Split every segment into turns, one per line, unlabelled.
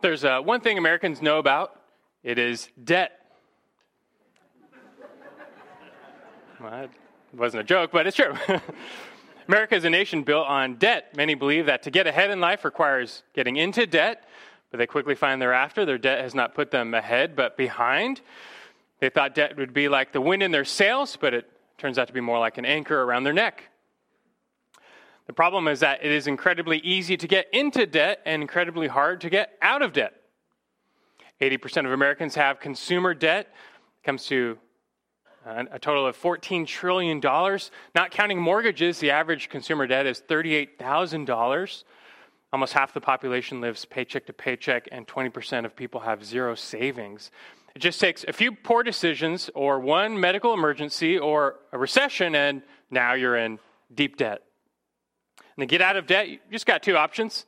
There's uh, one thing Americans know about it is debt. well, it wasn't a joke, but it's true. America is a nation built on debt. Many believe that to get ahead in life requires getting into debt, but they quickly find thereafter their debt has not put them ahead, but behind. They thought debt would be like the wind in their sails, but it turns out to be more like an anchor around their neck. The problem is that it is incredibly easy to get into debt and incredibly hard to get out of debt. 80% of Americans have consumer debt. It comes to uh, a total of $14 trillion. Not counting mortgages, the average consumer debt is $38,000. Almost half the population lives paycheck to paycheck, and 20% of people have zero savings. It just takes a few poor decisions or one medical emergency or a recession, and now you're in deep debt. And to get out of debt, you just got two options.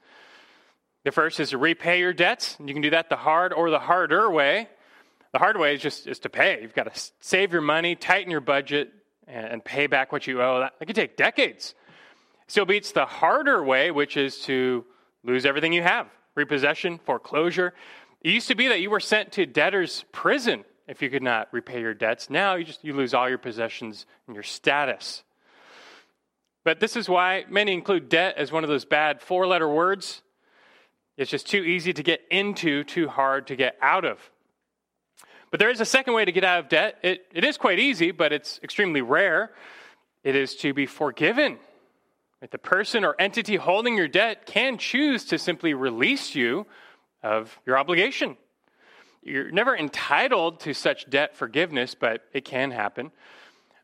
The first is to repay your debts, and you can do that the hard or the harder way. The hard way is just is to pay. You've got to save your money, tighten your budget, and pay back what you owe. That, that could take decades. Still beats the harder way, which is to lose everything you have repossession, foreclosure. It used to be that you were sent to debtor's prison if you could not repay your debts. Now you just you lose all your possessions and your status. But this is why many include debt as one of those bad four-letter words. It's just too easy to get into, too hard to get out of. But there is a second way to get out of debt. It, it is quite easy, but it's extremely rare. It is to be forgiven. The person or entity holding your debt can choose to simply release you of your obligation. You're never entitled to such debt forgiveness, but it can happen.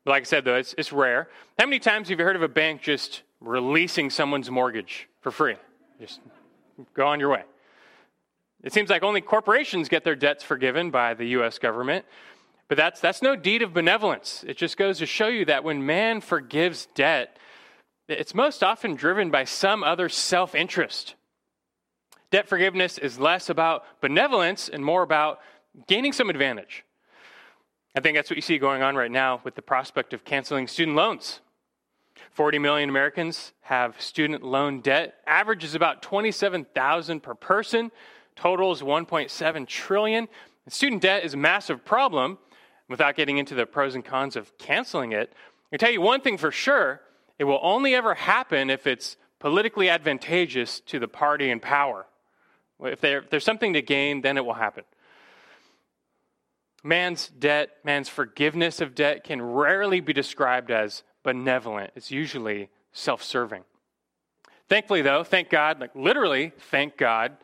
Like I said, though, it's, it's rare. How many times have you heard of a bank just releasing someone's mortgage for free? Just go on your way. It seems like only corporations get their debts forgiven by the U.S. government. But that's, that's no deed of benevolence. It just goes to show you that when man forgives debt, it's most often driven by some other self interest. Debt forgiveness is less about benevolence and more about gaining some advantage. I think that's what you see going on right now with the prospect of canceling student loans. 40 million Americans have student loan debt. Average is about 27,000 per person totals 1.7 trillion. And student debt is a massive problem. Without getting into the pros and cons of canceling it, I tell you one thing for sure: it will only ever happen if it's politically advantageous to the party in power. If, if there's something to gain, then it will happen. Man's debt, man's forgiveness of debt can rarely be described as benevolent. It's usually self serving. Thankfully, though, thank God, like literally, thank God,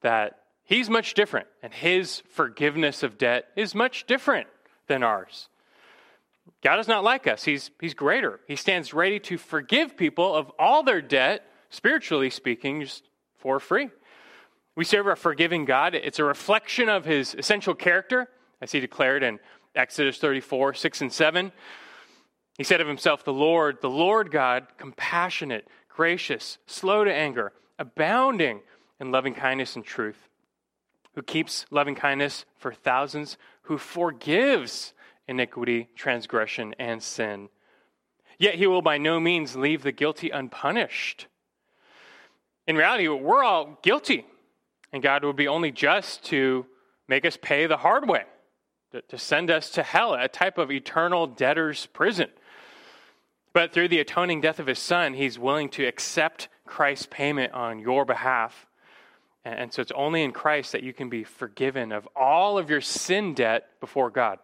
that he's much different and his forgiveness of debt is much different than ours. God is not like us, he's, he's greater. He stands ready to forgive people of all their debt, spiritually speaking, just for free. We serve a forgiving God. It's a reflection of his essential character, as he declared in Exodus 34 6 and 7. He said of himself, The Lord, the Lord God, compassionate, gracious, slow to anger, abounding in loving kindness and truth, who keeps loving kindness for thousands, who forgives iniquity, transgression, and sin. Yet he will by no means leave the guilty unpunished. In reality, we're all guilty, and God would be only just to make us pay the hard way, to, send us to hell, a type of eternal debtor's prison. But through the atoning death of his son, he's willing to accept Christ's payment on your behalf and so it's only in Christ that you can be forgiven of all of your sin debt before God.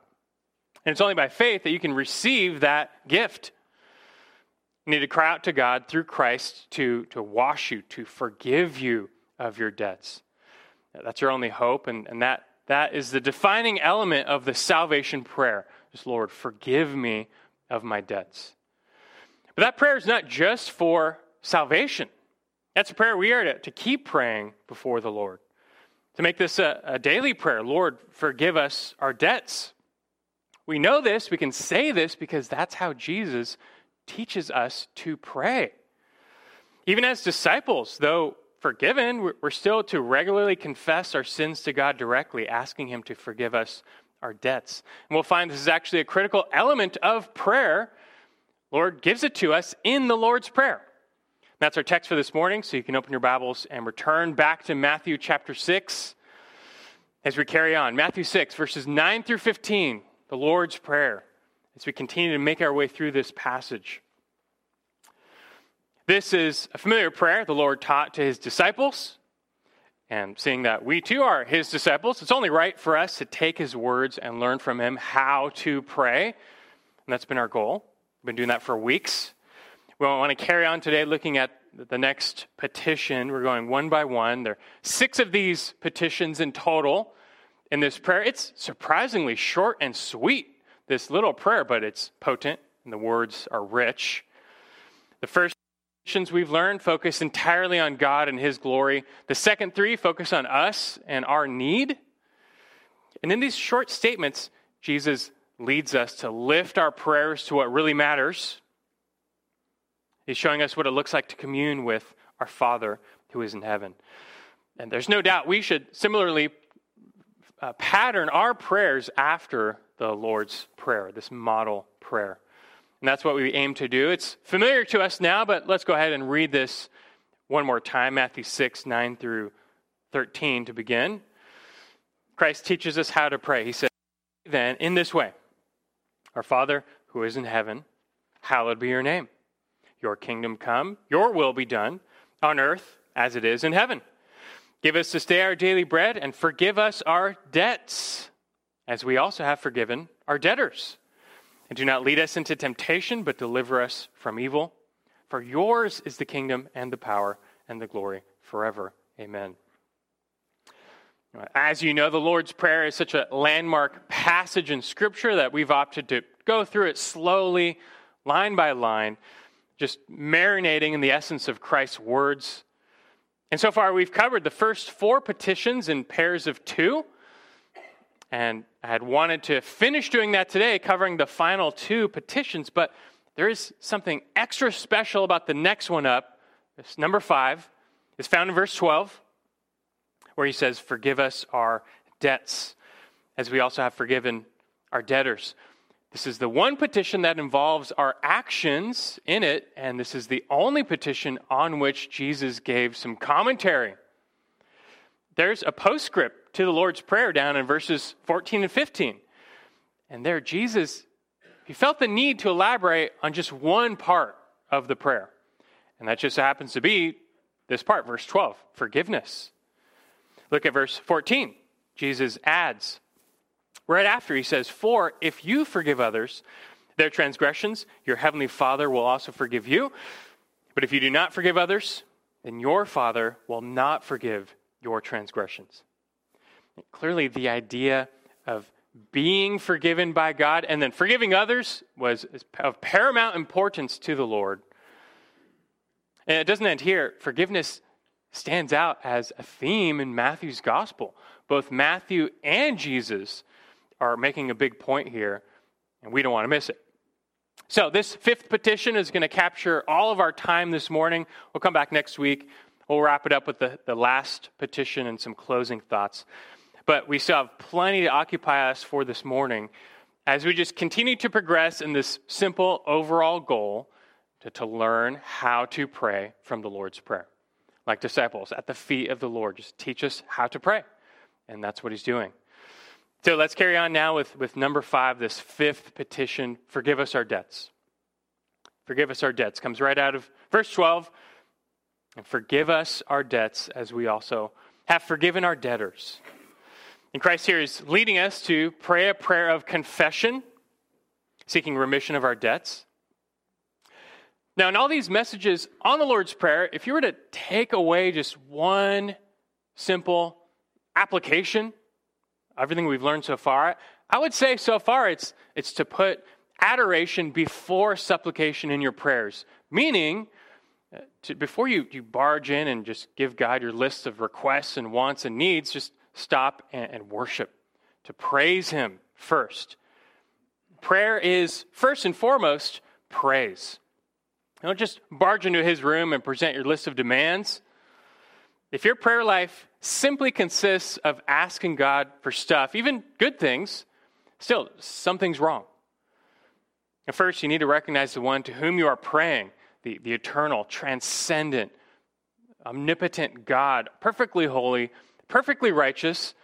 And it's only by faith that you can receive that gift. You need to cry out to God through Christ to, to wash you, to forgive you of your debts. That's your only hope, and, and that, that is the defining element of the salvation prayer. Just, Lord, forgive me of my debts. But that prayer is not just for salvation. That's a prayer we are to, to keep praying before the Lord. To make this a, a daily prayer Lord, forgive us our debts. We know this, we can say this because that's how Jesus teaches us to pray. Even as disciples, though forgiven, we're still to regularly confess our sins to God directly, asking Him to forgive us our debts. And we'll find this is actually a critical element of prayer. Lord gives it to us in the Lord's Prayer.
That's our text for this morning, so you can open your Bibles and return back to Matthew chapter 6.
as we carry on. Matthew 6, verses 9 through 15, the Lord's Prayer, as we continue to make our way through this passage. This is a familiar prayer the Lord taught to his disciples. And seeing that we too are his disciples, it's only right for us to take his words and learn from him how to pray. And that's been our goal. We've been doing that for weeks. We want to carry on today looking at the next petition. We're going one by one. There are six of these petitions in total in this prayer. It's surprisingly short and sweet, this little prayer, but it's potent and the words are rich. The first petitions we've learned focus entirely on God and His glory. The second three focus on us and our need. And in these short statements, Jesus leads us to lift our prayers to what really matters He's showing us what it looks like to commune with our Father who is in heaven. And there's no doubt we should similarly uh, pattern our prayers after the Lord's Prayer, this model prayer. And that's what we aim to do. It's familiar to us now, but let's go ahead and read this one more time Matthew 6, 9 through 13 to begin. Christ teaches us how to pray. He says, Then, in this way, Our Father who is in heaven, hallowed be your name. Your kingdom come, your will be done on earth as it is in heaven. Give us this day our daily bread and forgive us our debts, as we also have forgiven our debtors. And do not lead us into temptation, but deliver us from evil. For yours is the kingdom and the power and the glory forever. Amen. As you know, the Lord's Prayer is such a landmark passage in Scripture that we've opted to go through it slowly, line by line just marinating in the essence of Christ's words. And so far, we've covered the first four petitions in pairs of two. And I had wanted to finish doing that today, covering the final two petitions, but there is something extra special about the next one up. This number five is found in verse 12, where he says, Forgive us our debts, as we also have forgiven our debtors. This is the one petition that involves our actions in it, and this is the only petition on which Jesus gave some commentary. There's a postscript to the Lord's Prayer down in verses 14 and 15. And there, Jesus, he felt the need to elaborate on just one part of the prayer. And that just happens to be this part, verse 12 forgiveness. Look at verse 14. Jesus adds, Right after, he says, For if you forgive others their transgressions, your heavenly Father will also forgive you. But if you do not forgive others, then your Father will not forgive your transgressions. Clearly, the idea of being forgiven by God and then forgiving others was of paramount importance to the Lord. And it doesn't end here. Forgiveness stands out as a theme in Matthew's gospel. Both Matthew and Jesus are making a big point here, and we don't want to miss it. So, this fifth petition is going to capture all of our time this morning. We'll come back next week. We'll wrap it up with the, the last petition and some closing thoughts. But we still have plenty to occupy us for this morning as we just continue to progress in this simple overall goal to, to learn how to pray from the Lord's Prayer. Like disciples at the feet of the Lord, just teach us how to pray. And that's what he's doing. So let's carry on now with, with number five, this fifth petition forgive us our debts. Forgive us our debts comes right out of verse 12. And forgive us our debts as we also have forgiven our debtors. And Christ here is leading us to pray a prayer of confession, seeking remission of our debts. Now, in all these messages on the Lord's Prayer, if you were to take away just one simple application, everything we've learned so far, I would say so far it's, it's to put adoration before supplication in your prayers. Meaning, uh, to, before you, you barge in and just give God your list of requests and wants and needs, just stop and, and worship, to praise Him first. Prayer is, first and foremost, praise. Don't just barge into His room and present your list of demands. If your prayer life simply consists of asking God for stuff, even good things, still, something's wrong. And first, you need to recognize the one to whom you are praying, the, the eternal, transcendent, omnipotent God, perfectly holy, perfectly righteous,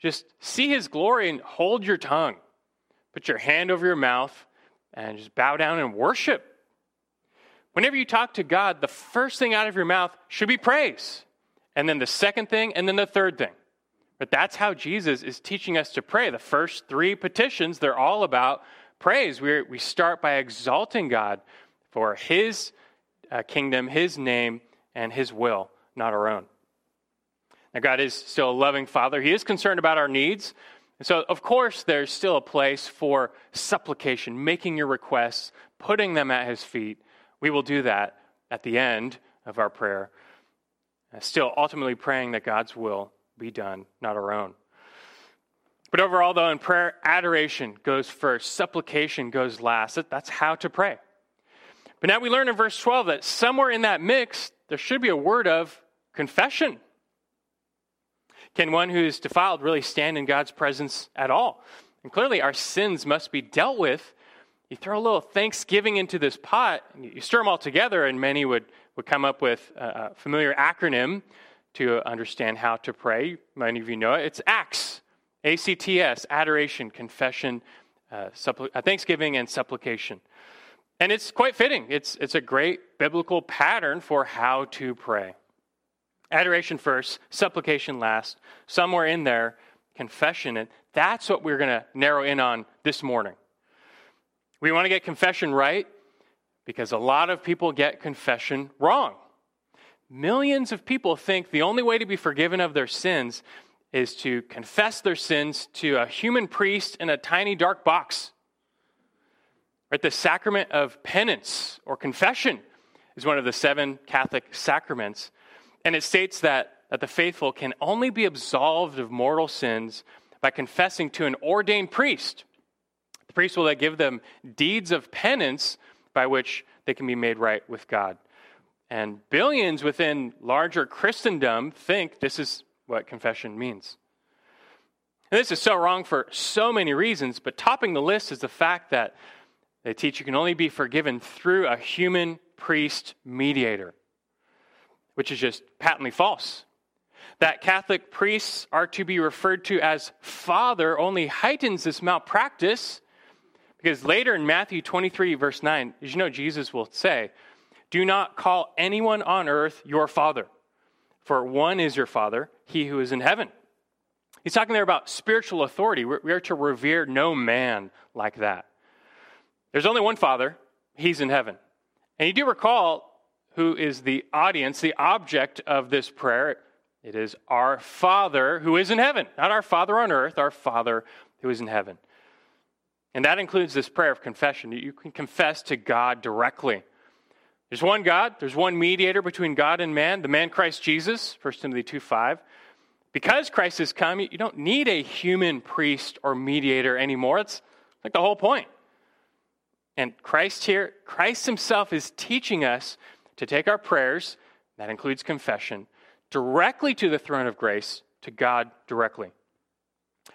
just see his glory and hold your tongue. Put your hand over your mouth and just bow down and worship. Whenever you talk to God, the first thing out of your mouth should be praise. And then the second thing, and then the third thing. But that's how Jesus is teaching us to pray. The first three petitions, they're all about praise. we we start by exalting God for his uh, kingdom, his name, and his will, not our own. Now, God is still a loving Father. He is concerned about our needs. And so, of course, there's still a place for supplication, making your requests, putting them at His feet. We will do that at the end of our prayer. Uh, still, ultimately praying that God's will be done, not our own. But overall, though, in prayer, adoration goes first, supplication goes last. That's how to pray. But now we learn in verse 12 that somewhere in that mix, there should be a word of confession. Can one who is defiled really stand in God's presence at all? And clearly, our sins must be dealt with. You throw a little thanksgiving into this pot, you stir them all together, and many would, would come up with a familiar acronym to understand how to pray. Many of you know it. It's ACTS, A-C-T-S, adoration, confession, uh, suppl- uh, thanksgiving, and supplication. And it's quite fitting. It's, it's a great biblical pattern for how to pray. Adoration first, supplication last, somewhere in there, confession. And that's what we're going to narrow in on this morning. We want to get confession right because a lot of people get confession wrong. Millions of people think the only way to be forgiven of their sins is to confess their sins to a human priest in a tiny dark box. Right? The sacrament of penance or confession is one of the seven Catholic sacraments. And it states that, that the faithful can only be absolved of mortal sins by confessing to an ordained priest. The priest will then give them deeds of penance by which they can be made right with God. And billions within larger Christendom think this is what confession means. And this is so wrong for so many reasons, but topping the list is the fact that they teach you can only be forgiven through a human priest mediator which is just patently false. That Catholic priests are to be referred to as father only heightens this malpractice because later in Matthew 23, verse 9, as you know, Jesus will say, Do not call anyone on earth your father, for one is your father, he who is in heaven. He's talking there about spiritual authority. We are to revere no man like that. There's only one father, he's in heaven. And you do recall who is the audience, the object of this prayer. It is our Father who is in heaven, not our Father on earth, our Father who is in heaven. And that includes this prayer of confession. You can confess to God directly. There's one God, there's one mediator between God and man, the man Christ Jesus, 1 Timothy 2 5. Because Christ has come, you don't need a human priest or mediator anymore. It's like the whole point. And Christ here, Christ himself is teaching us to take our prayers, that includes confession, directly to the throne of grace, to God directly.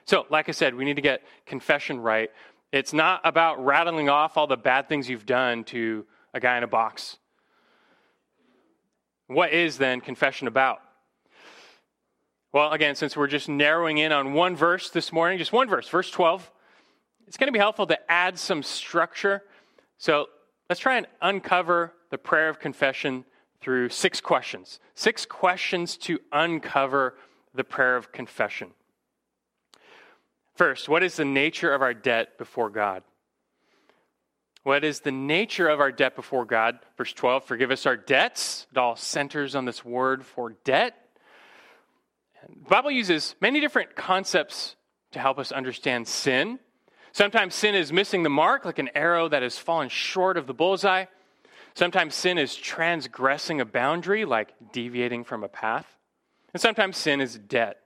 So, like I said, we need to get confession right. It's not about rattling off all the bad things you've done to a guy in a box. What is then confession about? Well, again, since we're just narrowing in on one verse this morning, just one verse, verse 12, it's going to be helpful to add some structure. So let's try and uncover the prayer of confession through six questions. Six questions to uncover the prayer of confession. First, what is the nature of our debt before God? What is the nature of our debt before God? Verse 12, forgive us our debts. It all centers on this word for debt. The Bible uses many different concepts to help us understand sin. Sometimes sin is missing the mark, like an arrow that has fallen short of the bullseye. Sometimes sin is transgressing a boundary, like deviating from a path. And sometimes sin is debt.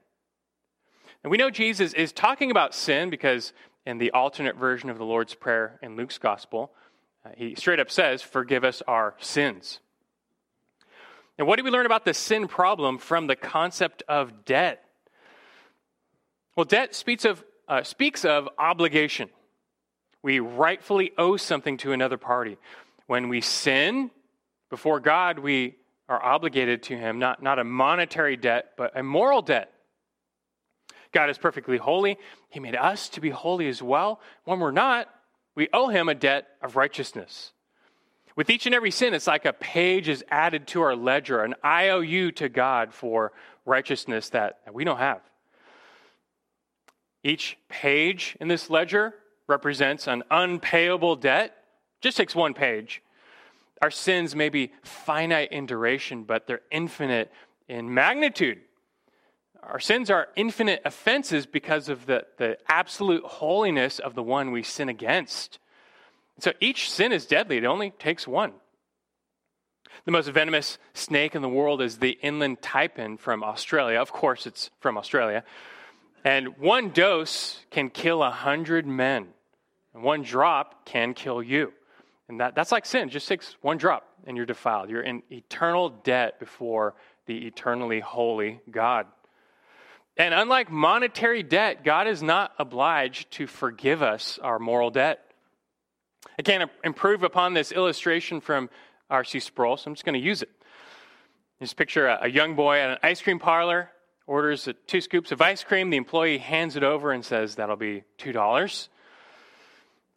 And we know Jesus is talking about sin because in the alternate version of the Lord's Prayer in Luke's Gospel, uh, he straight up says, Forgive us our sins. And what do we learn about the sin problem from the concept of debt? Well, debt speaks of, uh, speaks of obligation. We rightfully owe something to another party. When we sin before God, we are obligated to Him, not, not a monetary debt, but a moral debt. God is perfectly holy. He made us to be holy as well. When we're not, we owe him a debt of righteousness. With each and every sin, it's like a page is added to our ledger, an IOU to God for righteousness that we don't have. Each page in this ledger represents an unpayable debt. Just takes one page. Our sins may be finite in duration, but they're infinite in magnitude. Our sins are infinite offenses because of the, the absolute holiness of the one we sin against. So each sin is deadly, it only takes one. The most venomous snake in the world is the inland taipan from Australia. Of course, it's from Australia. And one dose can kill a hundred men, and one drop can kill you. And that, that's like sin. Just takes one drop and you're defiled. You're in eternal debt before the eternally holy God. And unlike monetary debt, God is not obliged to forgive us our moral debt. I can't improve upon this illustration from R.C. Sproul, so I'm just going to use it. Just picture a, a young boy at an ice cream parlor, orders two scoops of ice cream. The employee hands it over and says, That'll be $2.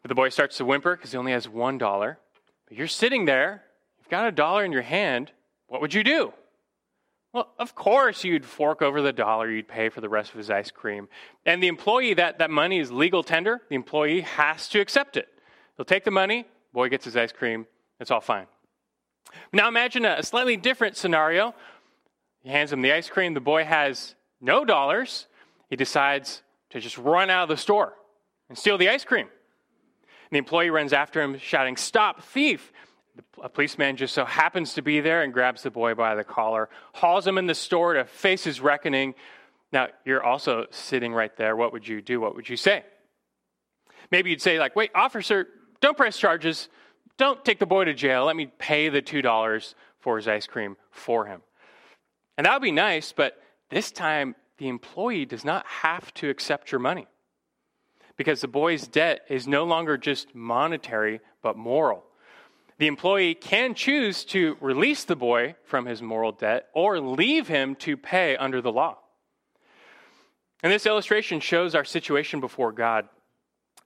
But the boy starts to whimper because he only has $1. But you're sitting there, you've got a dollar in your hand. What would you do? Well, of course, you'd fork over the dollar, you'd pay for the rest of his ice cream. And the employee, that, that money is legal tender. The employee has to accept it. He'll take the money, boy gets his ice cream, it's all fine. Now imagine a, a slightly different scenario. He hands him the ice cream, the boy has no dollars. He decides to just run out of the store and steal the ice cream. And the employee runs after him, shouting, Stop, thief! A policeman just so happens to be there and grabs the boy by the collar, hauls him in the store to face his reckoning. Now, you're also sitting right there. What would you do? What would you say? Maybe you'd say, like, wait, officer, don't press charges. Don't take the boy to jail. Let me pay the $2 for his ice cream for him. And that would be nice, but this time the employee does not have to accept your money because the boy's debt is no longer just monetary, but moral. The employee can choose to release the boy from his moral debt or leave him to pay under the law. And this illustration shows our situation before God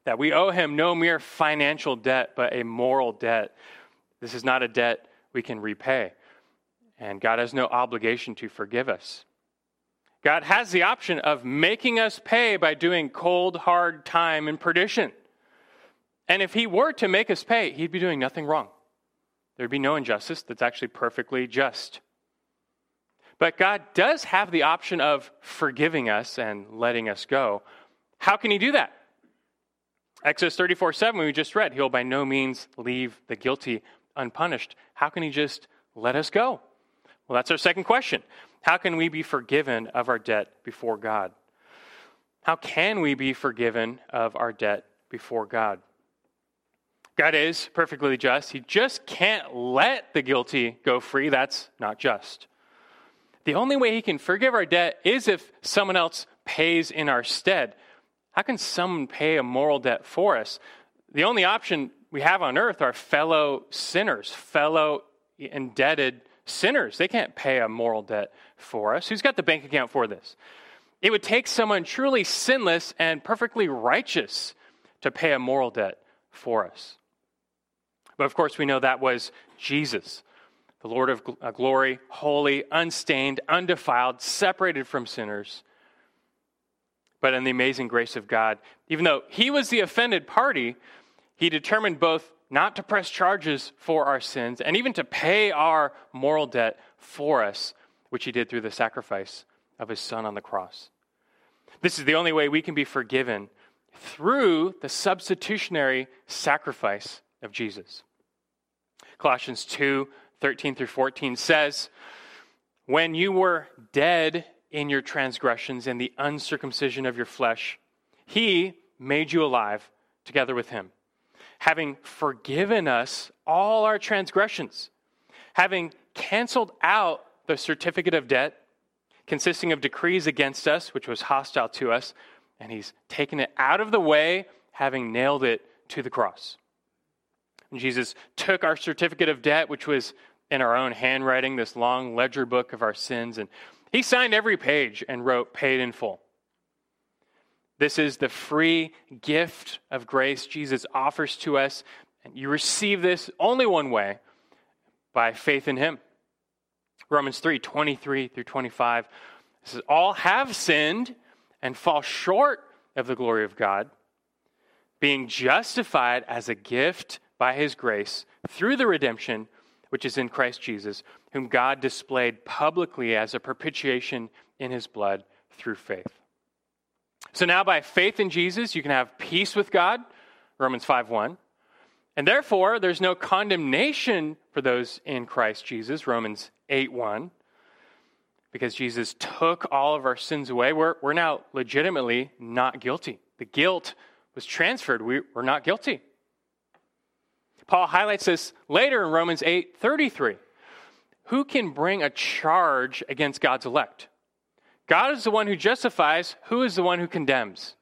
that we owe him no mere financial debt, but a moral debt. This is not a debt we can repay. And God has no obligation to forgive us. God has the option of making us pay by doing cold, hard time and perdition. And if he were to make us pay, he'd be doing nothing wrong. There'd be no injustice that's actually perfectly just. But God does have the option of forgiving us and letting us go. How can He do that? Exodus 34 7, we just read, He'll by no means leave the guilty unpunished. How can He just let us go? Well, that's our second question. How can we be forgiven of our debt before God? How can we be forgiven of our debt before God? God is perfectly just. He just can't let the guilty go free. That's not just. The only way He can forgive our debt is if someone else pays in our stead. How can someone pay a moral debt for us? The only option we have on earth are fellow sinners, fellow indebted sinners. They can't pay a moral debt for us. Who's got the bank account for this? It would take someone truly sinless and perfectly righteous to pay a moral debt for us. But of course, we know that was Jesus, the Lord of uh, glory, holy, unstained, undefiled, separated from sinners. But in the amazing grace of God, even though he was the offended party, he determined both not to press charges for our sins and even to pay our moral debt for us, which he did through the sacrifice of his son on the cross. This is the only way we can be forgiven through the substitutionary sacrifice of Jesus. Colossians 2 13 through 14 says, When you were dead in your transgressions and the uncircumcision of your flesh, he made you alive together with him, having forgiven us all our transgressions, having canceled out the certificate of debt consisting of decrees against us, which was hostile to us, and he's taken it out of the way, having nailed it to the cross. And Jesus took our certificate of debt, which was in our own handwriting, this long ledger book of our sins, and he signed every page and wrote, paid in full. This is the free gift of grace Jesus offers to us. And you receive this only one way by faith in Him. Romans 3 23 through 25 says, All have sinned and fall short of the glory of God, being justified as a gift by His grace through the redemption which is in Christ Jesus, whom God displayed publicly as a propitiation in His blood through faith. So now, by faith in Jesus, you can have peace with God, Romans 5 1. And therefore, there's no condemnation for those in Christ Jesus, Romans 8 1. Because Jesus took all of our sins away, we're, we're now legitimately not guilty. The guilt was transferred. We, we're not guilty. Paul highlights this later in Romans 8 33. Who can bring a charge against God's elect? God is the one who justifies. Who is the one who condemns?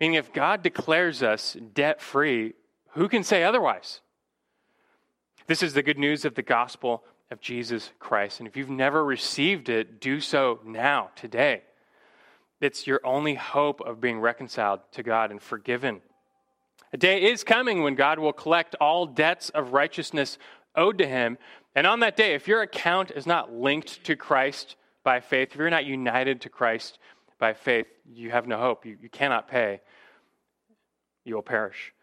Meaning, if God declares us debt free, who can say otherwise? This is the good news of the gospel of Jesus Christ. And if you've never received it, do so now, today. It's your only hope of being reconciled to God and forgiven. A day is coming when God will collect all debts of righteousness owed to him. And on that day, if your account is not linked to Christ, by faith, if you're not united to Christ by faith, you have no hope. You, you cannot pay. You will perish.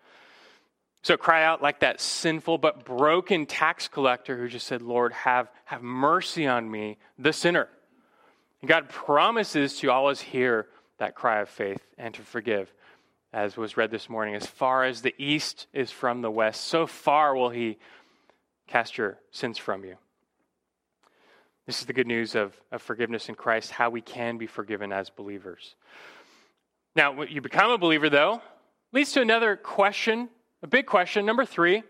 So cry out like that sinful but broken tax collector who just said, Lord, have, have mercy on me, the sinner. And God promises to always hear that cry of faith and to forgive, as was read this morning. As far as the east is from the west, so far will He cast your sins from you. This is the good news of, of forgiveness in Christ, how we can be forgiven as believers. Now, you become a believer, though, leads to another question, a big question. Number three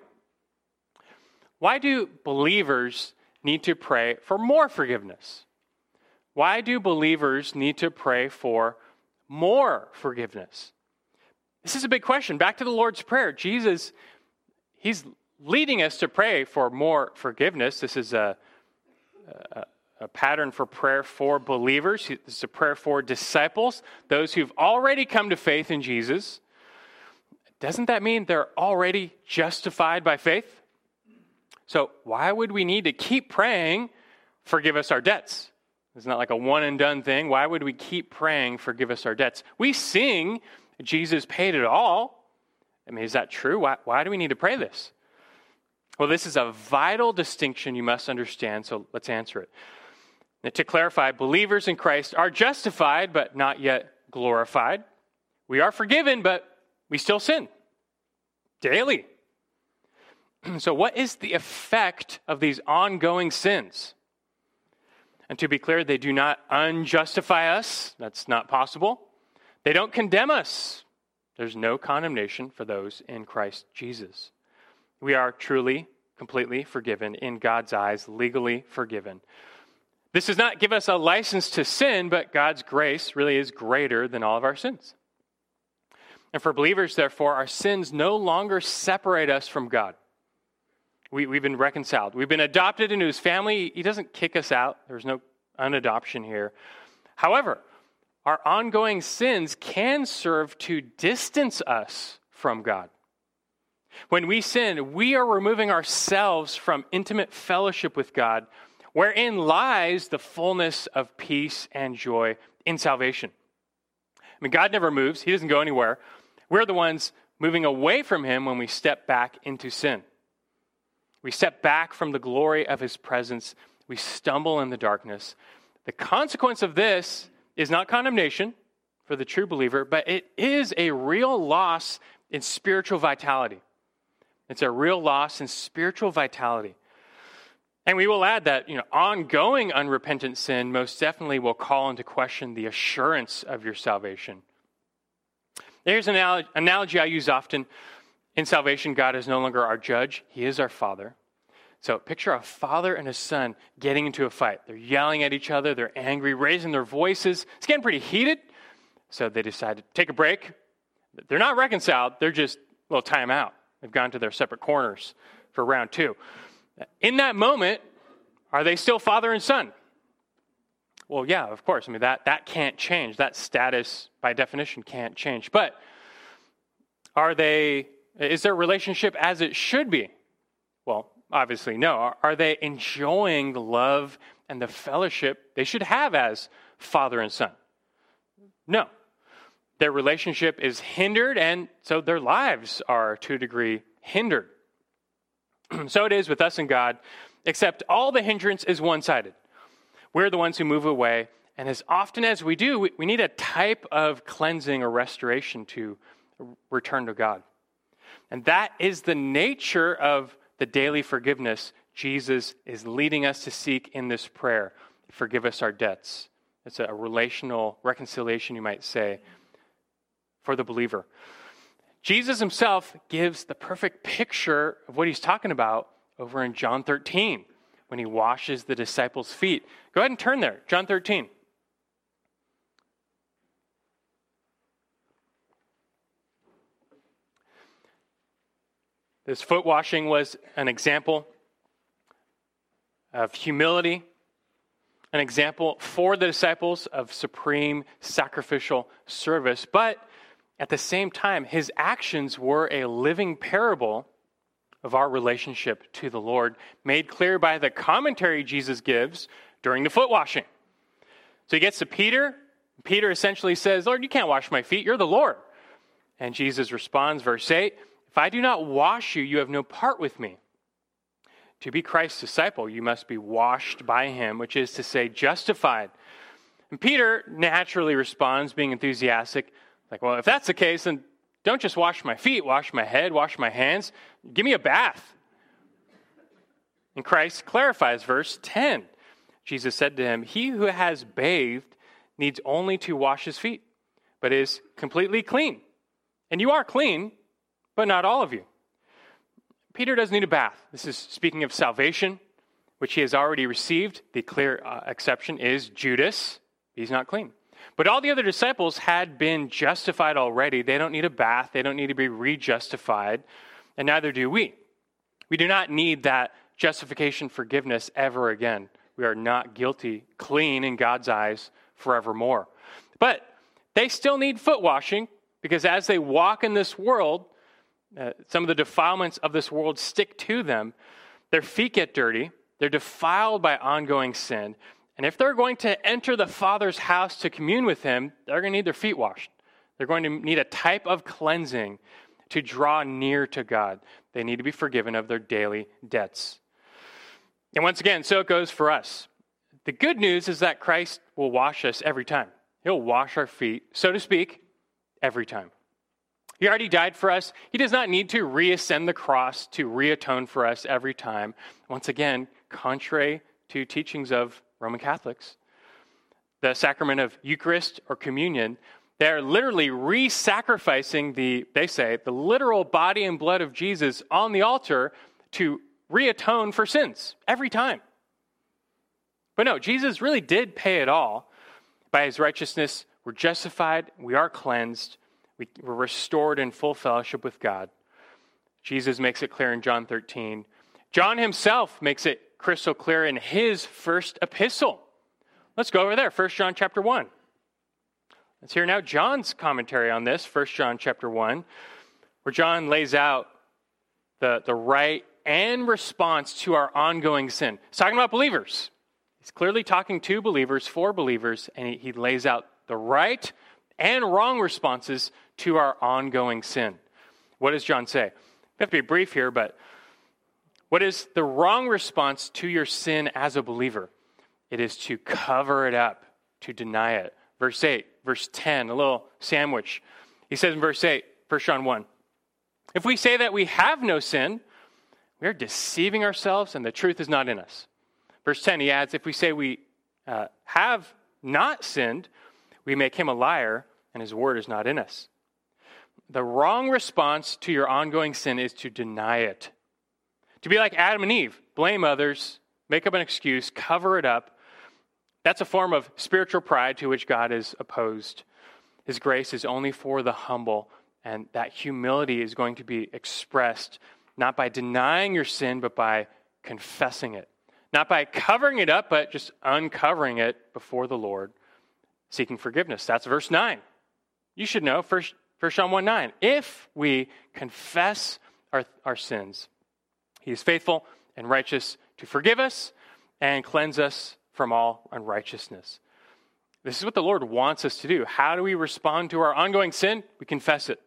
Why do believers need to pray for more forgiveness? Why do believers need to pray for more forgiveness? This is a big question. Back to the Lord's Prayer. Jesus, He's leading us to pray for more forgiveness. This is a a, a pattern for prayer for believers. This is a prayer for disciples, those who've already come to faith in Jesus. Doesn't that mean they're already justified by faith? So, why would we need to keep praying, forgive us our debts? It's not like a one and done thing. Why would we keep praying, forgive us our debts? We sing, Jesus paid it all. I mean, is that true? Why, why do we need to pray this? Well, this is a vital distinction you must understand, so let's answer it. Now, to clarify, believers in Christ are justified, but not yet glorified. We are forgiven, but we still sin daily. so, what is the effect of these ongoing sins? And to be clear, they do not unjustify us. That's not possible. They don't condemn us. There's no condemnation for those in Christ Jesus we are truly, completely forgiven in God's eyes, legally forgiven. This does not give us a license to sin, but God's grace really is greater than all of our sins. And for believers, therefore, our sins no longer separate us from God. We, have been reconciled. We've been adopted into his family. He doesn't kick us out, there's no unadoption here. However, our ongoing sins can serve to distance us from God. When we sin, we are removing ourselves from intimate fellowship with God, wherein lies the fullness of peace and joy in salvation. I mean, God never moves, He doesn't go anywhere. We're the ones moving away from Him when we step back into sin. We step back from the glory of His presence, we stumble in the darkness. The consequence of this is not condemnation for the true believer, but it is a real loss in spiritual vitality. It's a real loss in spiritual vitality. And we will add that you know, ongoing unrepentant sin most definitely will call into question the assurance of your salvation. There's an analogy I use often. In salvation, God is no longer our judge, He is our Father. So picture a father and a son getting into a fight. They're yelling at each other, they're angry, raising their voices. It's getting pretty heated. So they decide to take a break. They're not reconciled, they're just a little time out. They've gone to their separate corners for round two. In that moment, are they still father and son? Well, yeah, of course. I mean, that, that can't change. That status, by definition, can't change. But are they, is their relationship as it should be? Well, obviously, no. Are, are they enjoying the love and the fellowship they should have as father and son? No. Their relationship is hindered, and so their lives are to a degree hindered. so it is with us and God, except all the hindrance is one sided. We're the ones who move away, and as often as we do, we, we need a type of cleansing or restoration to return to God. And that is the nature of the daily forgiveness Jesus is leading us to seek in this prayer. Forgive us our debts. It's a relational reconciliation, you might say, for the believer. Jesus himself gives the perfect picture of what he's talking about over in John 13 when he washes the disciples' feet. Go ahead and turn there, John 13. This foot washing was an example of humility, an example for the disciples of supreme sacrificial service, but at the same time, his actions were a living parable of our relationship to the Lord, made clear by the commentary Jesus gives during the foot washing. So he gets to Peter. Peter essentially says, Lord, you can't wash my feet. You're the Lord. And Jesus responds, verse 8, If I do not wash you, you have no part with me. To be Christ's disciple, you must be washed by him, which is to say, justified. And Peter naturally responds, being enthusiastic, like, well, if that's the case, then don't just wash my feet, wash my head, wash my hands. Give me a bath. And Christ clarifies verse 10. Jesus said to him, He who has bathed needs only to wash his feet, but is completely clean. And you are clean, but not all of you. Peter doesn't need a bath. This is speaking of salvation, which he has already received. The clear uh, exception is Judas. He's not clean. But all the other disciples had been justified already. They don't need a bath, they don't need to be rejustified, and neither do we. We do not need that justification forgiveness ever again. We are not guilty, clean in God's eyes forevermore. But they still need foot washing because as they walk in this world, uh, some of the defilements of this world stick to them. Their feet get dirty, they're defiled by ongoing sin, and if they're going to enter the Father's house to commune with Him, they're going to need their feet washed. They're going to need a type of cleansing to draw near to God. They need to be forgiven of their daily debts. And once again, so it goes for us. The good news is that Christ will wash us every time. He'll wash our feet, so to speak, every time. He already died for us. He does not need to reascend the cross to reatone for us every time. Once again, contrary to teachings of Roman Catholics. The sacrament of Eucharist or communion, they're literally re sacrificing the, they say, the literal body and blood of Jesus on the altar to reatone for sins every time. But no, Jesus really did pay it all. By his righteousness, we're justified, we are cleansed, we, we're restored in full fellowship with God. Jesus makes it clear in John 13. John himself makes it crystal clear in his first epistle. Let's go over there, 1 John chapter 1. Let's hear now John's commentary on this, 1 John chapter 1, where John lays out the, the right and response to our ongoing sin. He's talking about believers. He's clearly talking to believers, for believers, and he, he lays out the right and wrong responses to our ongoing sin. What does John say? We have to be brief here, but what is the wrong response to your sin as a believer? It is to cover it up, to deny it. Verse 8, verse 10, a little sandwich. He says in verse 8, 1 John 1, if we say that we have no sin, we are deceiving ourselves and the truth is not in us. Verse 10, he adds, if we say we uh, have not sinned, we make him a liar and his word is not in us. The wrong response to your ongoing sin is to deny it, to be like Adam and Eve, blame others, make up an excuse, cover it up. That's a form of spiritual pride to which God is opposed. His grace is only for the humble, and that humility is going to be expressed not by denying your sin, but by confessing it, not by covering it up, but just uncovering it before the Lord, seeking forgiveness. That's verse 9. You should know, 1 John 1 9. If we confess our, our sins, he is faithful and righteous to forgive us and cleanse us from all unrighteousness. This is what the Lord wants us to do. How do we respond to our ongoing sin? We confess it.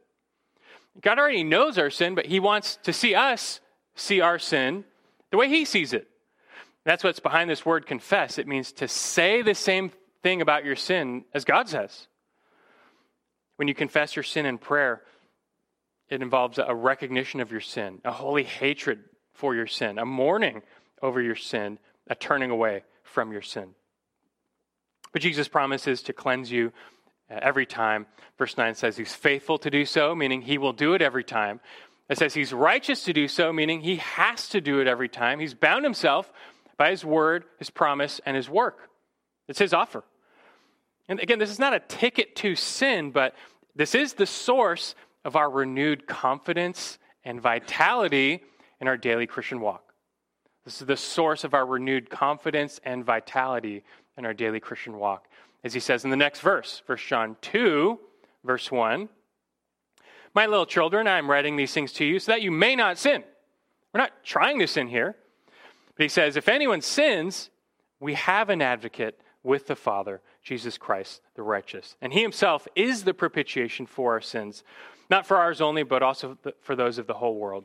God already knows our sin, but He wants to see us see our sin the way He sees it. That's what's behind this word confess. It means to say the same thing about your sin as God says. When you confess your sin in prayer, it involves a recognition of your sin, a holy hatred for your sin, a mourning over your sin, a turning away from your sin. But Jesus promises to cleanse you uh, every time. Verse 9 says he's faithful to do so, meaning he will do it every time. It says he's righteous to do so, meaning he has to do it every time. He's bound himself by his word, his promise, and his work. It's his offer. And again, this is not a ticket to sin, but this is the source of our renewed confidence and vitality in our daily Christian walk. This is the source of our renewed confidence and vitality in our daily Christian walk as he says in the next verse, 1 John 2, verse 1. My little children, I am writing these things to you so that you may not sin. We're not trying to sin here. But he says, if anyone sins, we have an advocate with the Father, Jesus Christ, the righteous. And he himself is the propitiation for our sins, not for ours only, but also for those of the whole world.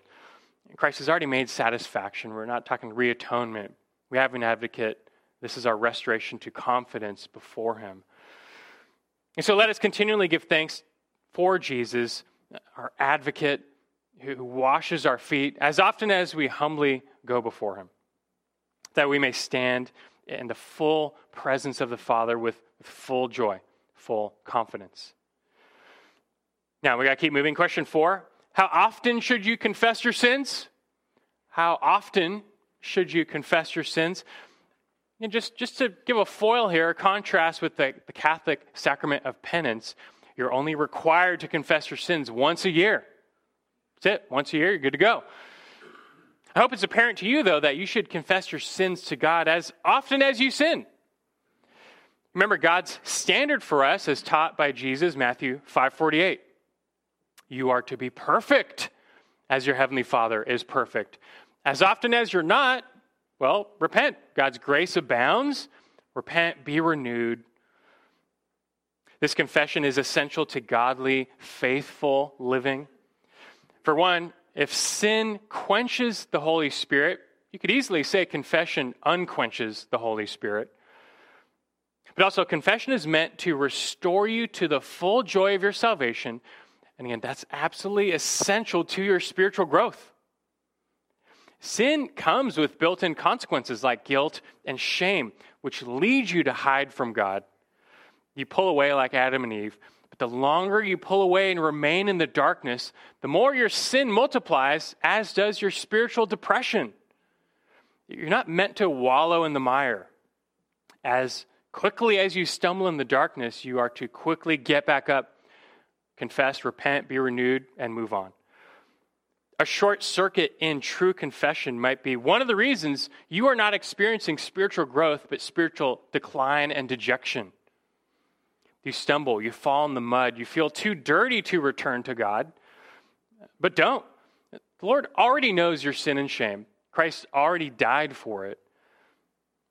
Christ has already made satisfaction. We're not talking reatonement. We have an advocate this is our restoration to confidence before Him. And so let us continually give thanks for Jesus, our advocate who washes our feet as often as we humbly go before Him, that we may stand in the full presence of the Father with, with full joy, full confidence. Now, we got to keep moving. Question four How often should you confess your sins? How often should you confess your sins? And just, just to give a foil here, a contrast with the, the Catholic sacrament of penance, you're only required to confess your sins once a year. That's it. Once a year, you're good to go. I hope it's apparent to you, though, that you should confess your sins to God as often as you sin. Remember, God's standard for us, as taught by Jesus, Matthew 5:48. You are to be perfect as your heavenly Father is perfect. As often as you're not, well, repent. God's grace abounds. Repent, be renewed. This confession is essential to godly, faithful living. For one, if sin quenches the Holy Spirit, you could easily say confession unquenches the Holy Spirit. But also, confession is meant to restore you to the full joy of your salvation. And again, that's absolutely essential to your spiritual growth. Sin comes with built in consequences like guilt and shame, which lead you to hide from God. You pull away like Adam and Eve, but the longer you pull away and remain in the darkness, the more your sin multiplies, as does your spiritual depression. You're not meant to wallow in the mire. As quickly as you stumble in the darkness, you are to quickly get back up, confess, repent, be renewed, and move on. A short circuit in true confession might be one of the reasons you are not experiencing spiritual growth, but spiritual decline and dejection. You stumble, you fall in the mud, you feel too dirty to return to God, but don't. The Lord already knows your sin and shame. Christ already died for it.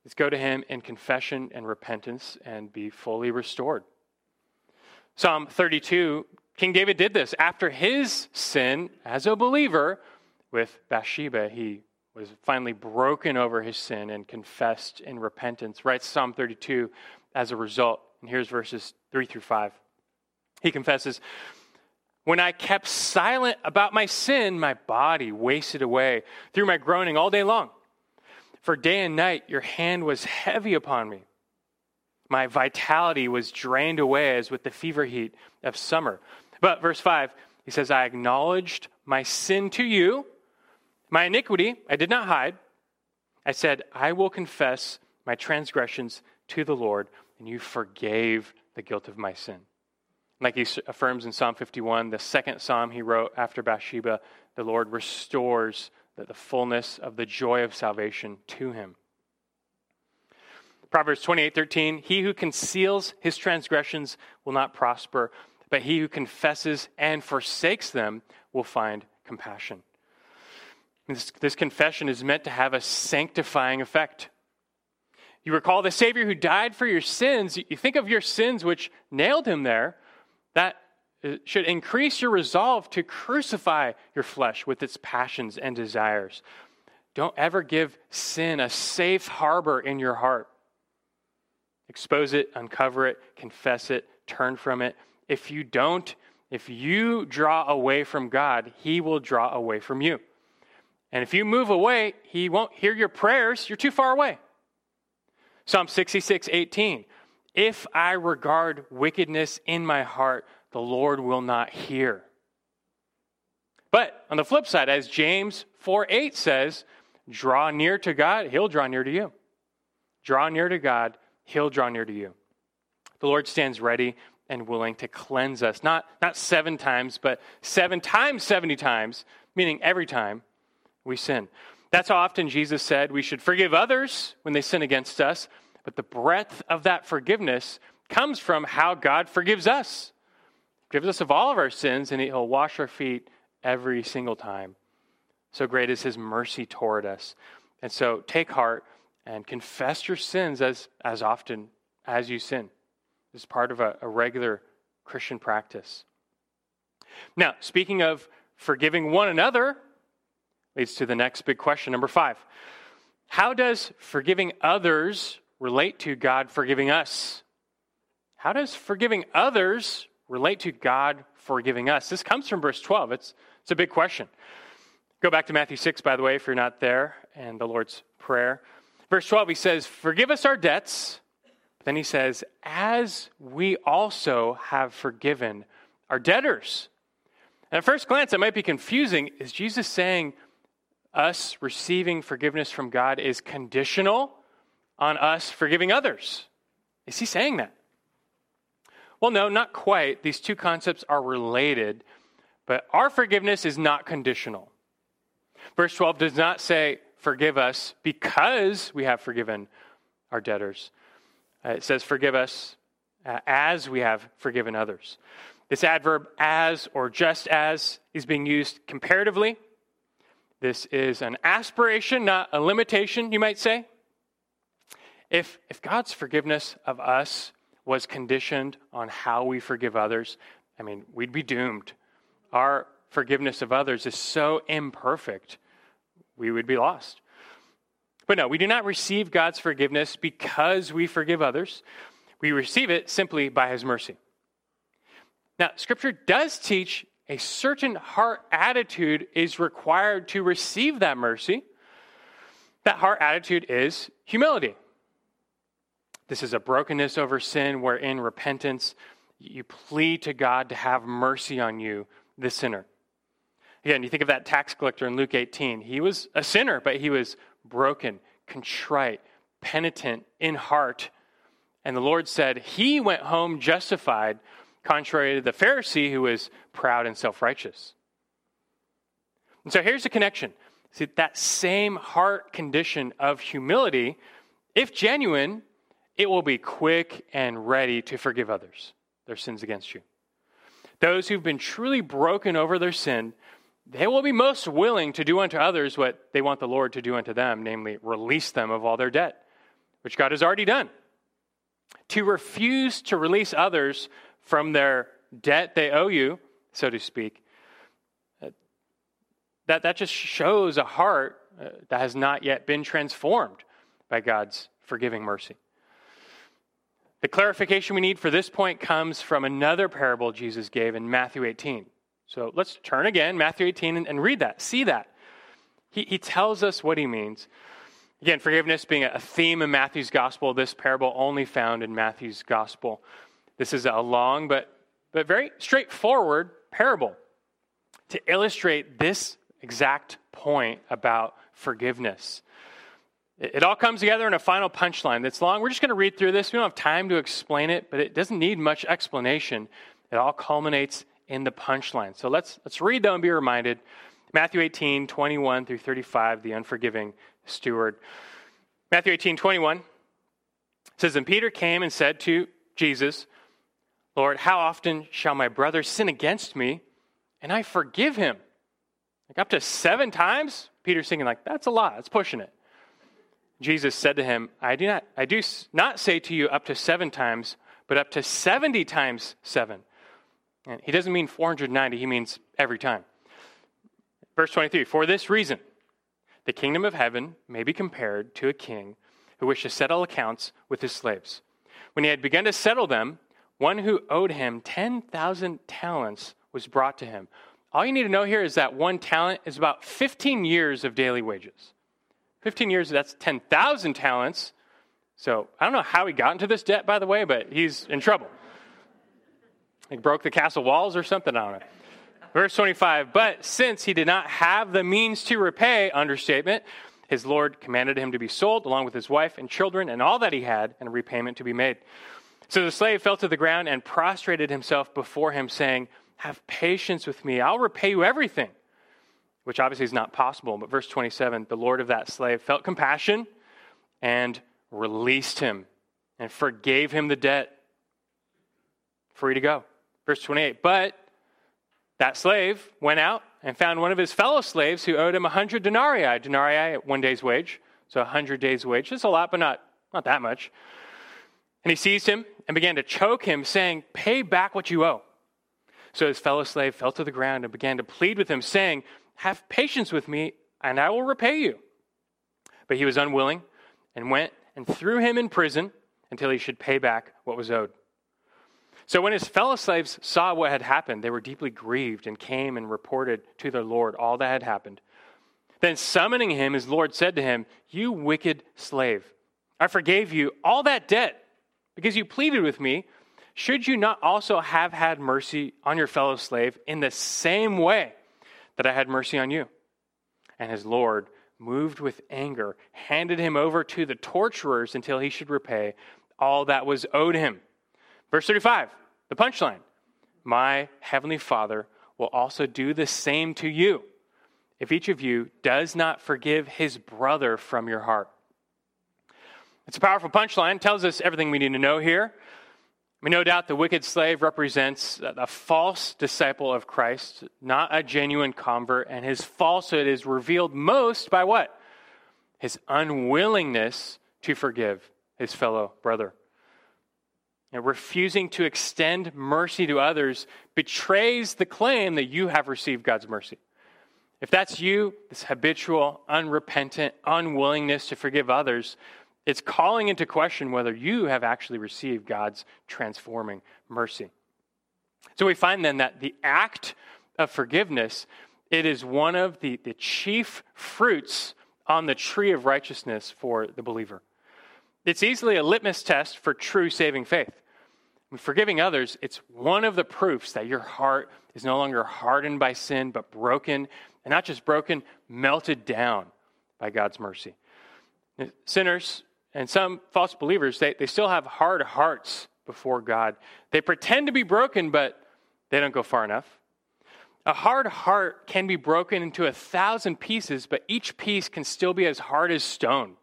Let's go to Him in confession and repentance and be fully restored. Psalm 32 King David did this. After his sin as a believer with Bathsheba, he was finally broken over his sin and confessed in repentance. Writes Psalm 32 as a result. And here's verses 3 through 5. He confesses, When I kept silent about my sin, my body wasted away through my groaning all day long. For day and night your hand was heavy upon me. My vitality was drained away as with the fever heat of summer. But verse 5, he says, I acknowledged my sin to you, my iniquity I did not hide. I said, I will confess my transgressions to the Lord, and you forgave the guilt of my sin. Like he affirms in Psalm 51, the second psalm he wrote after Bathsheba, the Lord restores the, the fullness of the joy of salvation to him. Proverbs 28 13, he who conceals his transgressions will not prosper, but he who confesses and forsakes them will find compassion. This, this confession is meant to have a sanctifying effect. You recall the Savior who died for your sins. You think of your sins which nailed him there. That uh, should increase your resolve to crucify your flesh with its passions and desires. Don't ever give sin a safe harbor in your heart. Expose it, uncover it, confess it, turn from it. If you don't, if you draw away from God, He will draw away from you. And if you move away, He won't hear your prayers. You're too far away. Psalm 66, 18. If I regard wickedness in my heart, the Lord will not hear. But on the flip side, as James 4 8 says, draw near to God, he'll draw near to you. Draw near to God, he'll draw near to you. The Lord stands ready and willing to cleanse us, not, not seven times, but seven times 70 times, meaning every time we sin. That's how often Jesus said we should forgive others when they sin against us, but the breadth of that forgiveness comes from how God forgives us. Forgives us of all of our sins, and He'll wash our feet every single time. So great is His mercy toward us. And so take heart and confess your sins as, as often as you sin. Is part of a, a regular Christian practice. Now, speaking of forgiving one another, leads to the next big question, number five. How does forgiving others relate to God forgiving us? How does forgiving others relate to God forgiving us? This comes from verse 12. It's, it's a big question. Go back to Matthew 6, by the way, if you're not there, and the Lord's Prayer. Verse 12, he says, Forgive us our debts. Then he says, As we also have forgiven our debtors. And at first glance, it might be confusing. Is Jesus saying us receiving forgiveness from God is conditional on us forgiving others? Is he saying that? Well, no, not quite. These two concepts are related, but our forgiveness is not conditional. Verse 12 does not say, Forgive us because we have forgiven our debtors. Uh, it says, Forgive us uh, as we have forgiven others. This adverb, as or just as, is being used comparatively. This is an aspiration, not a limitation, you might say. If, if God's forgiveness of us was conditioned on how we forgive others, I mean, we'd be doomed. Our forgiveness of others is so imperfect, we would be lost. But no, we do not receive God's forgiveness because we forgive others. We receive it simply by his mercy. Now, Scripture does teach a certain heart attitude is required to receive that mercy. That heart attitude is humility. This is a brokenness over sin where in repentance you plead to God to have mercy on you, the sinner. Again, you think of that tax collector in Luke 18. He was a sinner, but he was broken, contrite, penitent in heart. And the Lord said he went home justified, contrary to the Pharisee who was proud and self righteous. And so here's the connection. See, that same heart condition of humility, if genuine, it will be quick and ready to forgive others their sins against you. Those who've been truly broken over their sin, they will be most willing to do unto others what they want the Lord to do unto them, namely, release them of all their debt, which God has already done. To refuse to release others from their debt they owe you, so to speak, that, that just shows a heart uh, that has not yet been transformed by God's forgiving mercy. The clarification we need for this point comes from another parable Jesus gave in Matthew 18. So let's turn again, Matthew 18, and, and read that, see that. He, he tells us what he means. Again, forgiveness being a theme in Matthew's gospel, this parable only found in Matthew's gospel. This is a long but, but very straightforward parable to illustrate this exact point about forgiveness. It all comes together in a final punchline that's long. We're just going to read through this. We don't have time to explain it, but it doesn't need much explanation. It all culminates in the punchline. So let's, let's read though and be reminded. Matthew 18, 21 through 35, the unforgiving steward. Matthew 18, 21. says, And Peter came and said to Jesus, Lord, how often shall my brother sin against me and I forgive him? Like up to seven times? Peter's thinking, like, that's a lot. That's pushing it. Jesus said to him, I do not, I do not say to you up to seven times, but up to 70 times seven. And he doesn't mean 490, he means every time. Verse 23 For this reason, the kingdom of heaven may be compared to a king who wished to settle accounts with his slaves. When he had begun to settle them, one who owed him 10,000 talents was brought to him. All you need to know here is that one talent is about 15 years of daily wages. 15 years, that's 10,000 talents. So I don't know how he got into this debt, by the way, but he's in trouble. He broke the castle walls or something, I don't know. Verse 25, but since he did not have the means to repay, understatement, his Lord commanded him to be sold along with his wife and children and all that he had, and repayment to be made. So the slave fell to the ground and prostrated himself before him, saying, Have patience with me, I'll repay you everything. Which obviously is not possible. But verse 27 the Lord of that slave felt compassion and released him and forgave him the debt. Free to go. Verse 28 But that slave went out and found one of his fellow slaves who owed him a 100 denarii. Denarii, at one day's wage. So a 100 days' wage. That's a lot, but not, not that much. And he seized him and began to choke him, saying, Pay back what you owe. So his fellow slave fell to the ground and began to plead with him, saying, Have patience with me, and I will repay you. But he was unwilling and went and threw him in prison until he should pay back what was owed. So when his fellow slaves saw what had happened, they were deeply grieved and came and reported to their Lord all that had happened. Then summoning him, his Lord said to him, You wicked slave, I forgave you all that debt because you pleaded with me. Should you not also have had mercy on your fellow slave in the same way that I had mercy on you? And his Lord, moved with anger, handed him over to the torturers until he should repay all that was owed him. Verse 35. The punchline My heavenly Father will also do the same to you if each of you does not forgive his brother from your heart. It's a powerful punchline, tells us everything we need to know here. I mean, no doubt the wicked slave represents a false disciple of Christ, not a genuine convert, and his falsehood is revealed most by what? His unwillingness to forgive his fellow brother. Refusing to extend mercy to others betrays the claim that you have received God's mercy. If that's you, this habitual, unrepentant, unwillingness to forgive others, it's calling into question whether you have actually received God's transforming mercy. So we find then that the act of forgiveness, it is one of the, the chief fruits on the tree of righteousness for the believer. It's easily a litmus test for true saving faith. Forgiving others, it's one of the proofs that your heart is no longer hardened by sin, but broken, and not just broken, melted down by God's mercy. Sinners and some false believers, they, they still have hard hearts before God. They pretend to be broken, but they don't go far enough. A hard heart can be broken into a thousand pieces, but each piece can still be as hard as stone.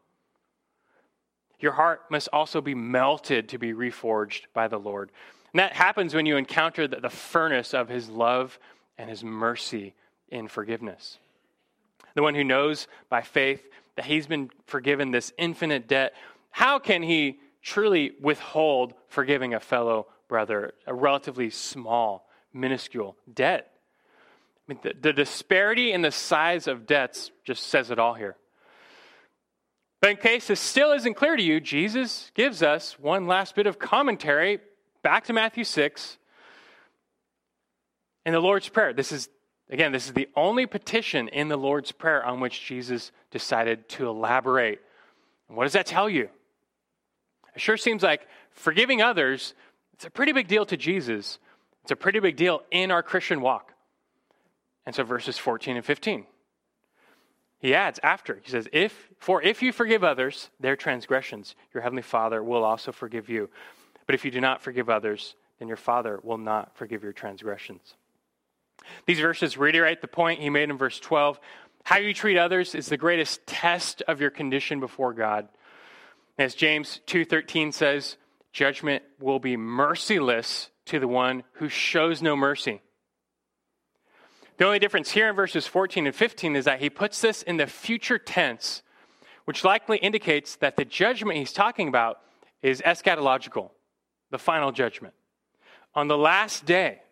Your heart must also be melted to be reforged by the Lord. And that happens when you encounter the, the furnace of his love and his mercy in forgiveness. The one who knows by faith that he's been forgiven this infinite debt, how can he truly withhold forgiving a fellow brother, a relatively small, minuscule debt? I mean, the, the disparity in the size of debts just says it all here. But in case this still isn't clear to you, Jesus gives us one last bit of commentary back to Matthew 6 in the Lord's Prayer. This is, again, this is the only petition in the Lord's Prayer on which Jesus decided to elaborate. And what does that tell you? It sure seems like forgiving others, it's a pretty big deal to Jesus. It's a pretty big deal in our Christian walk. And so verses 14 and 15. He adds after, he says, if, For if you forgive others their transgressions, your heavenly Father will also forgive you. But if you do not forgive others, then your Father will not forgive your transgressions. These verses reiterate the point he made in verse 12. How you treat others is the greatest test of your condition before God. As James 2:13 says, judgment will be merciless to the one who shows no mercy. The only difference here in verses 14 and 15 is that he puts this in the future tense, which likely indicates that the judgment he's talking about is eschatological, the final judgment. On the last day,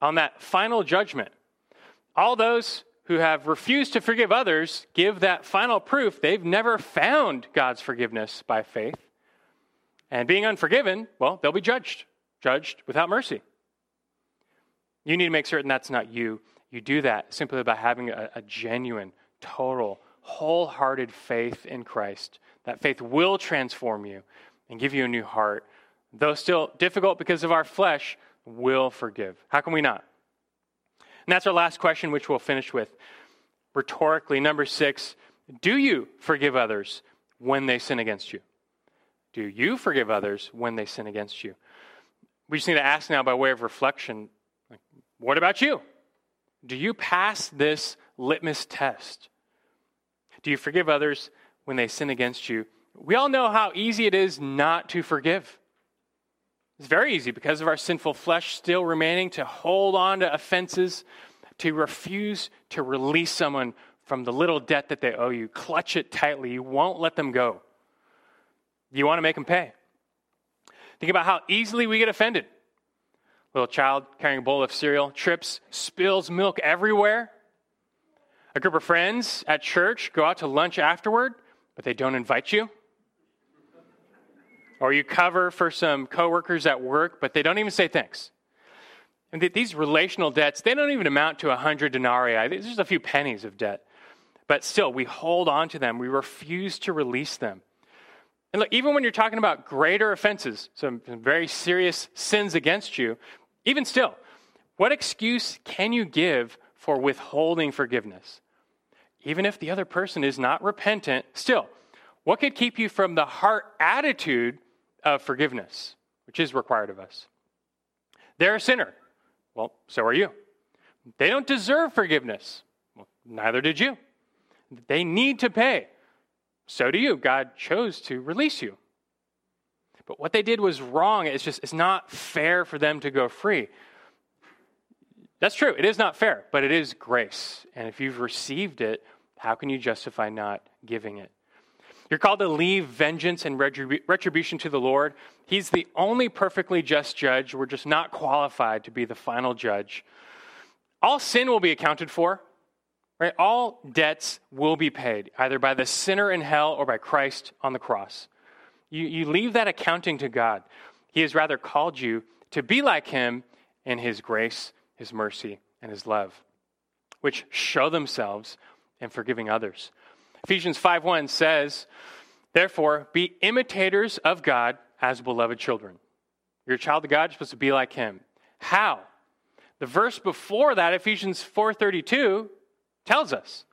on that final judgment, all those who have refused to forgive others give that final proof they've never found God's forgiveness by faith. And being unforgiven, well, they'll be judged, judged without mercy. You need to make certain that's not you. You do that simply by having a, a genuine, total, wholehearted faith in Christ. That faith will transform you and give you a new heart. Though still difficult because of our flesh, will forgive. How can we not? And that's our last question, which we'll finish with. Rhetorically, number six, do you forgive others when they sin against you? Do you forgive others when they sin against you? We just need to ask now by way of reflection what about you? Do you pass this litmus test? Do you forgive others when they sin against you? We all know how easy it is not to forgive. It's very easy because of our sinful flesh still remaining to hold on to offenses, to refuse to release someone from the little debt that they owe you. Clutch it tightly. You won't let them go. You want to make them pay. Think about how easily we get offended. Little child carrying a bowl of cereal trips, spills milk everywhere. A group of friends at church go out to lunch afterward, but they don't invite you. Or you cover for some coworkers at work, but they don't even say thanks. And these relational debts, they don't even amount to 100 denarii. There's just a few pennies of debt. But still, we hold on to them. We refuse to release them. And look, even when you're talking about greater offenses, some very serious sins against you, even still, what excuse can you give for withholding forgiveness? Even if the other person is not repentant, still, what could keep you from the heart attitude of forgiveness, which is required of us? They're a sinner. Well, so are you. They don't deserve forgiveness. Well, neither did you. They need to pay. So do you. God chose to release you. But what they did was wrong. It's just, it's not fair for them to go free. That's true. It is not fair, but it is grace. And if you've received it, how can you justify not giving it? You're called to leave vengeance and retribution to the Lord. He's the only perfectly just judge. We're just not qualified to be the final judge. All sin will be accounted for. Right? All debts will be paid, either by the sinner in hell or by Christ on the cross. You, you leave that accounting to God. He has rather called you to be like Him in His grace, His mercy, and His love, which show themselves in forgiving others. Ephesians 5:1 says, "Therefore, be imitators of God as beloved children." You're a child of God, you're supposed to be like him. How? The verse before that, Ephesians 4:32, tells us.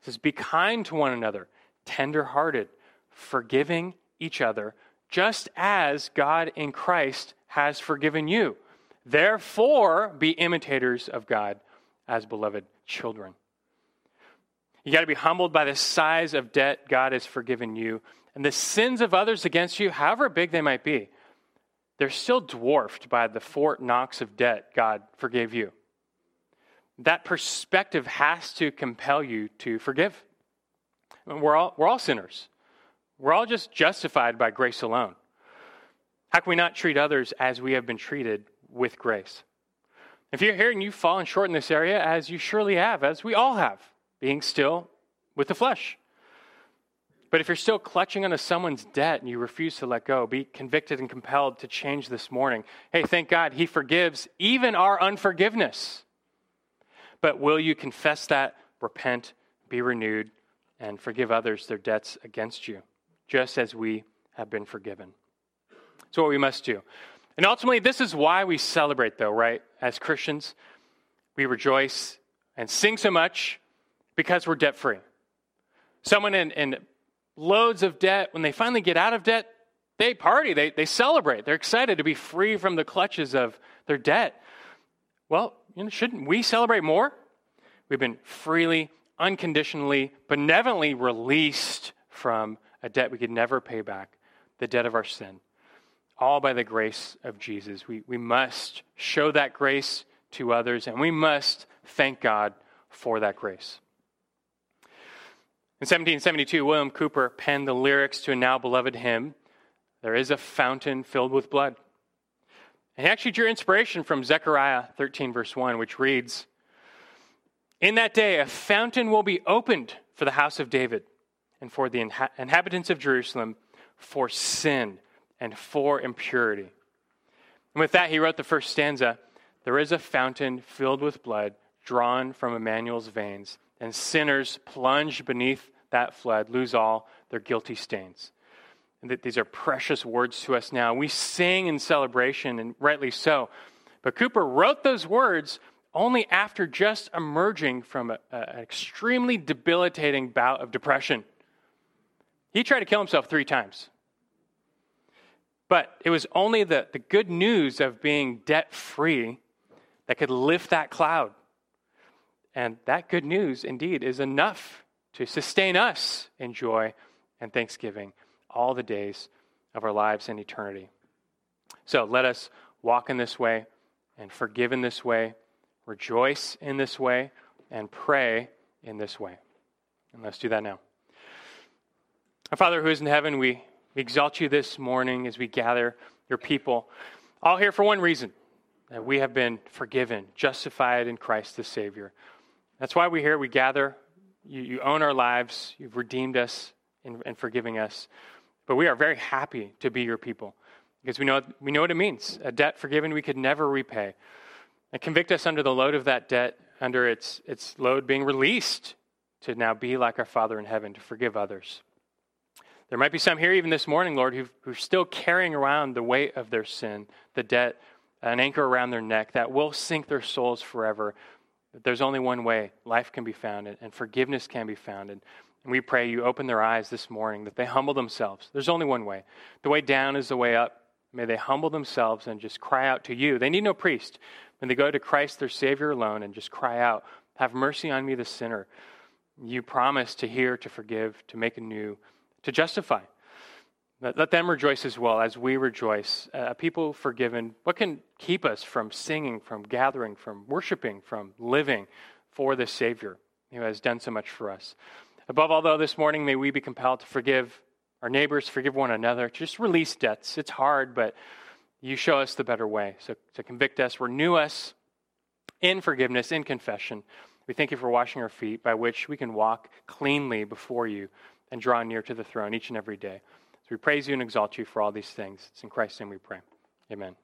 It says, Be kind to one another, tenderhearted, forgiving each other, just as God in Christ has forgiven you. Therefore, be imitators of God as beloved children. You got to be humbled by the size of debt God has forgiven you. And the sins of others against you, however big they might be, they're still dwarfed by the Fort Knox of debt God forgave you that perspective has to compel you to forgive. We're all, we're all sinners. We're all just justified by grace alone. How can we not treat others as we have been treated with grace? If you're here and you've fallen short in this area, as you surely have, as we all have, being still with the flesh. But if you're still clutching onto someone's debt and you refuse to let go, be convicted and compelled to change this morning. Hey, thank God He forgives even our unforgiveness. But will you confess that, repent, be renewed, and forgive others their debts against you, just as we have been forgiven? That's what we must do. And ultimately, this is why we celebrate, though, right? As Christians, we rejoice and sing so much because we're debt free. Someone in, in loads of debt, when they finally get out of debt, they party, they, they celebrate. They're excited to be free from the clutches of their debt. Well, you know, shouldn't we celebrate more? We've been freely, unconditionally, benevolently released from a debt we could never pay back, the debt of our sin, all by the grace of Jesus. We, we must show that grace to others, and we must thank God for that grace. In 1772, William Cowper penned the lyrics to a now beloved hymn, There is a fountain filled with blood. And he actually drew inspiration from Zechariah 13, verse 1, which reads In that day, a fountain will be opened for the house of David and for the inha- inhabitants of Jerusalem for sin and for impurity. And with that, he wrote the first stanza There is a fountain filled with blood drawn from Emmanuel's veins, and sinners plunge beneath that flood lose all their guilty stains. And that these are precious words to us now. We sing in celebration, and rightly so. But Cowper wrote those words only after just emerging from an extremely debilitating bout of depression. He tried to kill himself three times. But it was only the, the good news of being debt free that could lift that cloud. And that good news, indeed, is enough to sustain us in joy and thanksgiving all the days of our lives in eternity. So let us walk in this way and forgive in this way, rejoice in this way, and pray in this way. And let's do that now. Our Father who is in heaven, we, exalt you this morning as we gather your people, all here for one reason that we have been forgiven, justified in Christ the Savior. That's why we're here. We gather. You, you own our lives. You've redeemed us and, and forgiving us. But we are very happy to be your people because we know, we know what it means. A debt forgiven we could never repay. And convict us under the load of that debt, under its, its load being released to now be like our Father in heaven, to forgive others. There might be some here even this morning, Lord, who who are still carrying around the weight of their sin, the debt, an anchor around their neck that will sink their souls forever. But there's only one way life can be found and forgiveness can be found. And we pray you open their eyes this morning, that they humble themselves. There's only one way. The way down is the way up. May they humble themselves and just cry out to you. They need no priest. When they go to Christ, their Savior alone, and just cry out, Have mercy on me, the sinner. You promise to hear, to forgive, to make anew, to justify. Let, them rejoice as well as we rejoice. Uh, people forgiven. What can keep us from singing, from gathering, from worshiping, from living for the Savior who has done so much for us? Above all, though, this morning, may we be compelled to forgive our neighbors, forgive one another, just release debts. It's hard, but you show us the better way. So to convict us, renew us in forgiveness, in confession. We thank you for washing our feet, by which we can walk cleanly before you and draw near to the throne each and every day. So we praise you and exalt you for all these things. It's in Christ's name we pray. Amen.